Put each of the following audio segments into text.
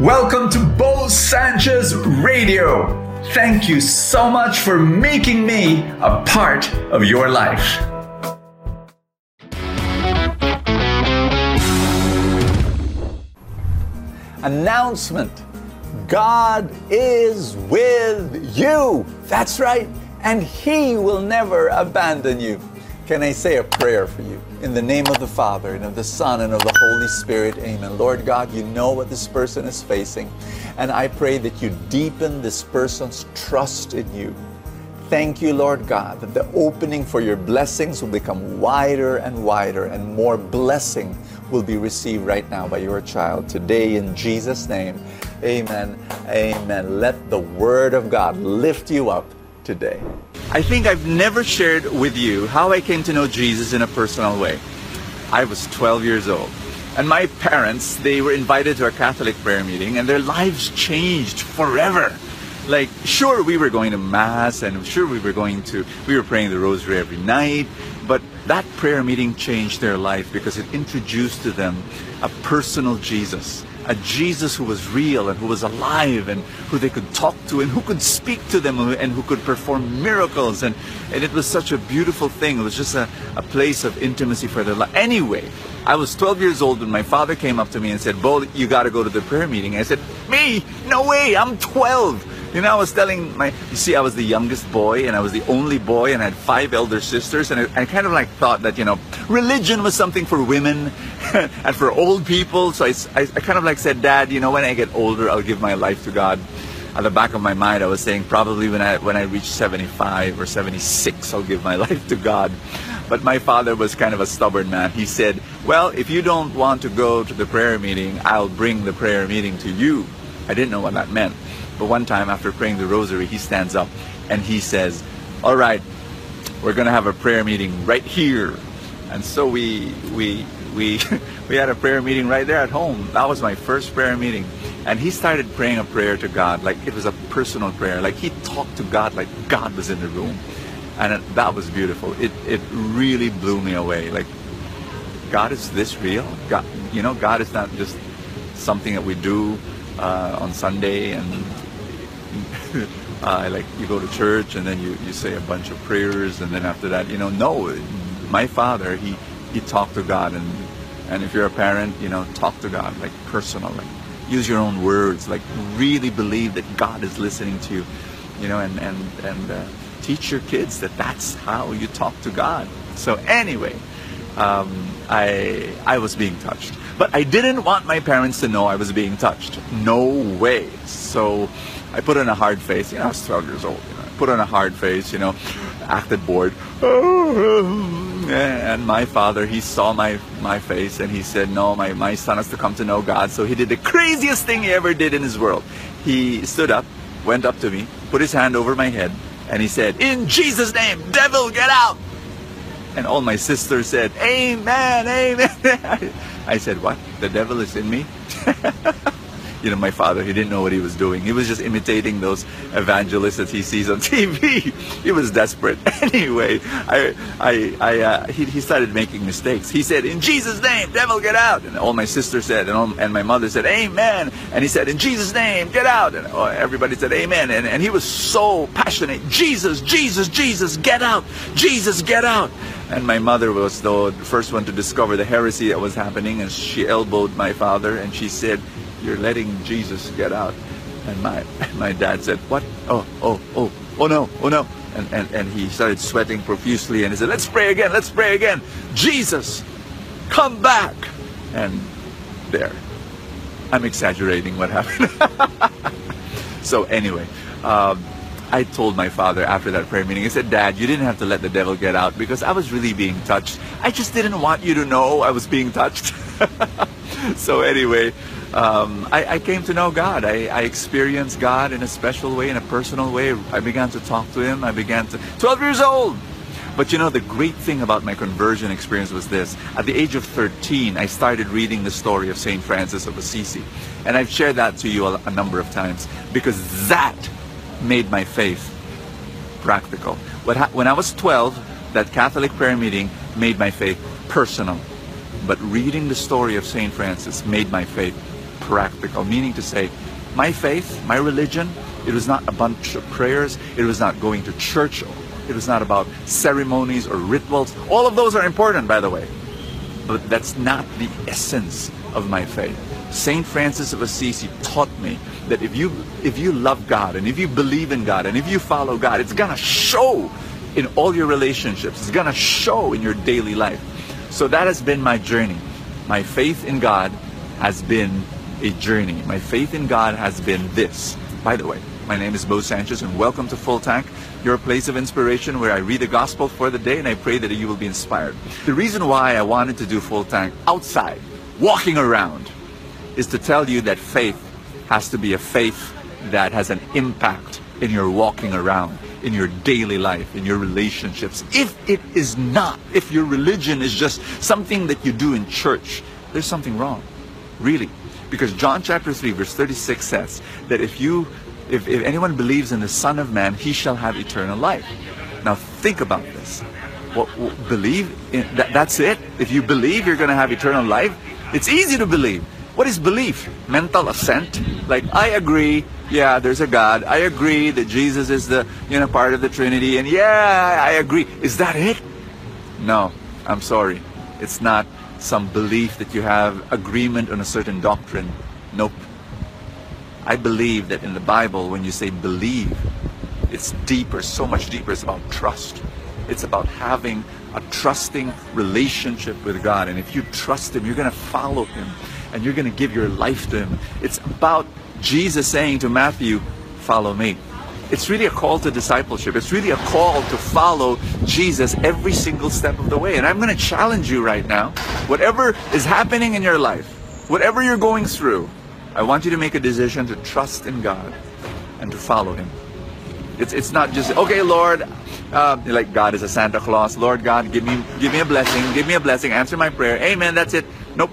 Welcome to Bo Sanchez Radio. Thank you so much for making me a part of your life. Announcement God is with you. That's right. And He will never abandon you. Can I say a prayer for you? In the name of the Father, and of the Son, and of the Holy Spirit, amen. Lord God, you know what this person is facing. And I pray that you deepen this person's trust in you. Thank you, Lord God, that the opening for your blessings will become wider and wider, and more blessing will be received right now by your child today in Jesus' name. Amen. Amen. Let the Word of God lift you up today. I think I've never shared with you how I came to know Jesus in a personal way. I was 12 years old. And my parents, they were invited to a Catholic prayer meeting and their lives changed forever. Like, sure, we were going to Mass and sure we were going to, we were praying the Rosary every night, but that prayer meeting changed their life because it introduced to them a personal Jesus a Jesus who was real and who was alive and who they could talk to and who could speak to them and who could perform miracles. And, and it was such a beautiful thing. It was just a, a place of intimacy for their life. Anyway, I was 12 years old when my father came up to me and said, Bo, you got to go to the prayer meeting. I said, Me? No way, I'm 12. You know, I was telling my, you see, I was the youngest boy and I was the only boy and I had five elder sisters and I, I kind of like thought that, you know, religion was something for women and for old people. So I, I, I kind of like said, Dad, you know, when I get older, I'll give my life to God. At the back of my mind, I was saying probably when I, when I reach 75 or 76, I'll give my life to God. But my father was kind of a stubborn man. He said, well, if you don't want to go to the prayer meeting, I'll bring the prayer meeting to you. I didn't know what that meant. But one time after praying the rosary, he stands up and he says, all right, we're going to have a prayer meeting right here. And so we, we, we, we had a prayer meeting right there at home. That was my first prayer meeting. And he started praying a prayer to God, like it was a personal prayer. Like he talked to God like God was in the room. And it, that was beautiful. It, it really blew me away. Like, God is this real? God, you know, God is not just something that we do uh, on Sunday and uh, like you go to church and then you, you say a bunch of prayers and then after that, you know, no, my father, he, he talked to God and, and if you're a parent, you know, talk to God, like personally. Use your own words, like really believe that God is listening to you, you know, and, and, and uh, teach your kids that that's how you talk to God. So anyway, um, I, I was being touched. But I didn't want my parents to know I was being touched. No way. So I put on a hard face. You know, I was 12 years old. You know, I put on a hard face, you know, acted bored. And my father, he saw my, my face and he said, no, my, my son has to come to know God. So he did the craziest thing he ever did in his world. He stood up, went up to me, put his hand over my head, and he said, in Jesus' name, devil, get out. And all my sisters said, amen, amen. I said, what? The devil is in me? you know, my father, he didn't know what he was doing. He was just imitating those evangelists that he sees on TV. he was desperate. Anyway, I, I, I, uh, he, he started making mistakes. He said, in Jesus' name, devil, get out. And all my sister said, and, all, and my mother said, amen. And he said, in Jesus' name, get out. And oh, everybody said, amen. And, and he was so passionate. Jesus, Jesus, Jesus, get out. Jesus, get out. And my mother was the first one to discover the heresy that was happening. And she elbowed my father and she said, you're letting Jesus get out. And my, my dad said, what? Oh, oh, oh, oh no, oh no. And, and, and he started sweating profusely and he said, let's pray again, let's pray again. Jesus, come back. And there. I'm exaggerating what happened. so anyway, um, I told my father after that prayer meeting, I said, Dad, you didn't have to let the devil get out because I was really being touched. I just didn't want you to know I was being touched. so anyway, um, I, I, came to know God. I, I, experienced God in a special way, in a personal way. I began to talk to Him. I began to, 12 years old. But you know, the great thing about my conversion experience was this. At the age of 13, I started reading the story of St. Francis of Assisi. And I've shared that to you a, a number of times because that made my faith practical. When I was 12, that Catholic prayer meeting made my faith personal. But reading the story of St. Francis made my faith practical, meaning to say, my faith, my religion, it was not a bunch of prayers, it was not going to church, it was not about ceremonies or rituals. All of those are important, by the way. But that's not the essence of my faith. Saint Francis of Assisi taught me that if you if you love God and if you believe in God and if you follow God, it's gonna show in all your relationships. It's gonna show in your daily life. So that has been my journey. My faith in God has been a journey. My faith in God has been this. By the way, my name is Bo Sanchez and welcome to Full Tank, your place of inspiration where I read the gospel for the day and I pray that you will be inspired. The reason why I wanted to do Full Tank outside, walking around, is to tell you that faith has to be a faith that has an impact in your walking around, in your daily life, in your relationships. If it is not, if your religion is just something that you do in church, there's something wrong. Really. Because John chapter 3 verse 36 says that if you if, if anyone believes in the Son of Man, he shall have eternal life. Now think about this. What, what believe in that, that's it? If you believe you're going to have eternal life, it's easy to believe. What is belief? Mental assent? Like, I agree, yeah, there's a God. I agree that Jesus is the, you know, part of the Trinity. And yeah, I agree. Is that it? No, I'm sorry. It's not some belief that you have agreement on a certain doctrine. Nope. I believe that in the Bible, when you say believe, it's deeper, so much deeper. It's about trust. It's about having a trusting relationship with God. And if you trust Him, you're going to follow Him and you're going to give your life to Him. It's about Jesus saying to Matthew, Follow me. It's really a call to discipleship. It's really a call to follow Jesus every single step of the way. And I'm going to challenge you right now. Whatever is happening in your life, whatever you're going through, I want you to make a decision to trust in God and to follow Him. It's, it's not just, okay, Lord, uh, like God is a Santa Claus. Lord God, give me, give me a blessing. Give me a blessing. Answer my prayer. Amen. That's it. Nope.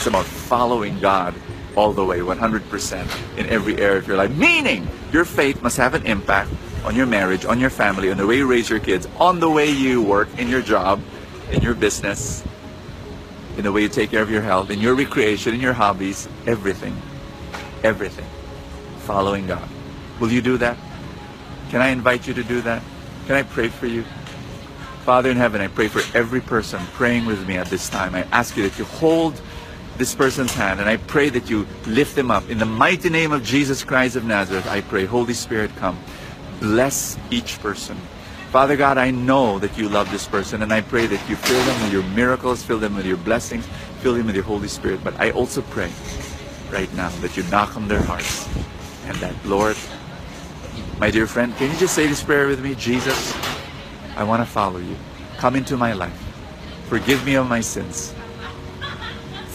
It's about following God all the way, 100% in every area of your life. Meaning, your faith must have an impact on your marriage, on your family, on the way you raise your kids, on the way you work in your job, in your business, in the way you take care of your health, in your recreation, in your hobbies, everything. Everything. Following God. Will you do that? Can I invite you to do that? Can I pray for you? Father in heaven, I pray for every person praying with me at this time. I ask you that you hold this person's hand and I pray that you lift them up. In the mighty name of Jesus Christ of Nazareth, I pray, Holy Spirit, come. Bless each person. Father God, I know that you love this person and I pray that you fill them with your miracles, fill them with your blessings, fill them with your Holy Spirit. But I also pray right now that you knock on their hearts and that, Lord, my dear friend, can you just say this prayer with me? Jesus, I want to follow you. Come into my life. Forgive me of my sins.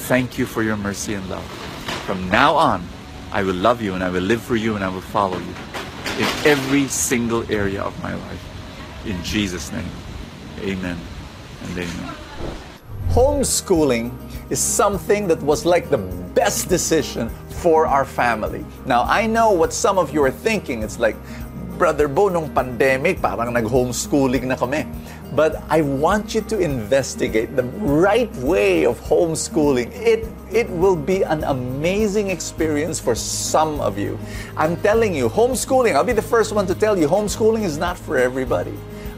Thank you for your mercy and love. From now on, I will love you and I will live for you and I will follow you in every single area of my life. In Jesus' name, amen and amen. Homeschooling is something that was like the best decision for our family. Now, I know what some of you are thinking. It's like, Brother Bo, nung pandemic, parang nag-homeschooling na kami. But I want you to investigate the right way of homeschooling. It, it will be an amazing experience for some of you. I'm telling you, homeschooling, I'll be the first one to tell you, homeschooling is not for everybody.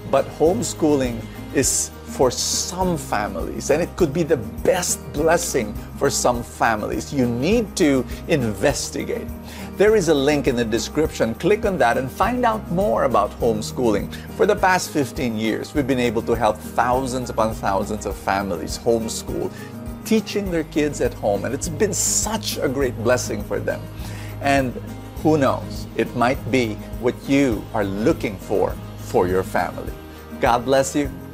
But homeschooling is for some families, and it could be the best blessing for some families. You need to investigate. There is a link in the description. Click on that and find out more about homeschooling. For the past 15 years, we've been able to help thousands upon thousands of families homeschool, teaching their kids at home, and it's been such a great blessing for them. And who knows, it might be what you are looking for for your family. God bless you,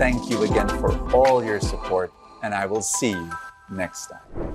Thank you again for all your support, and I will see you next time.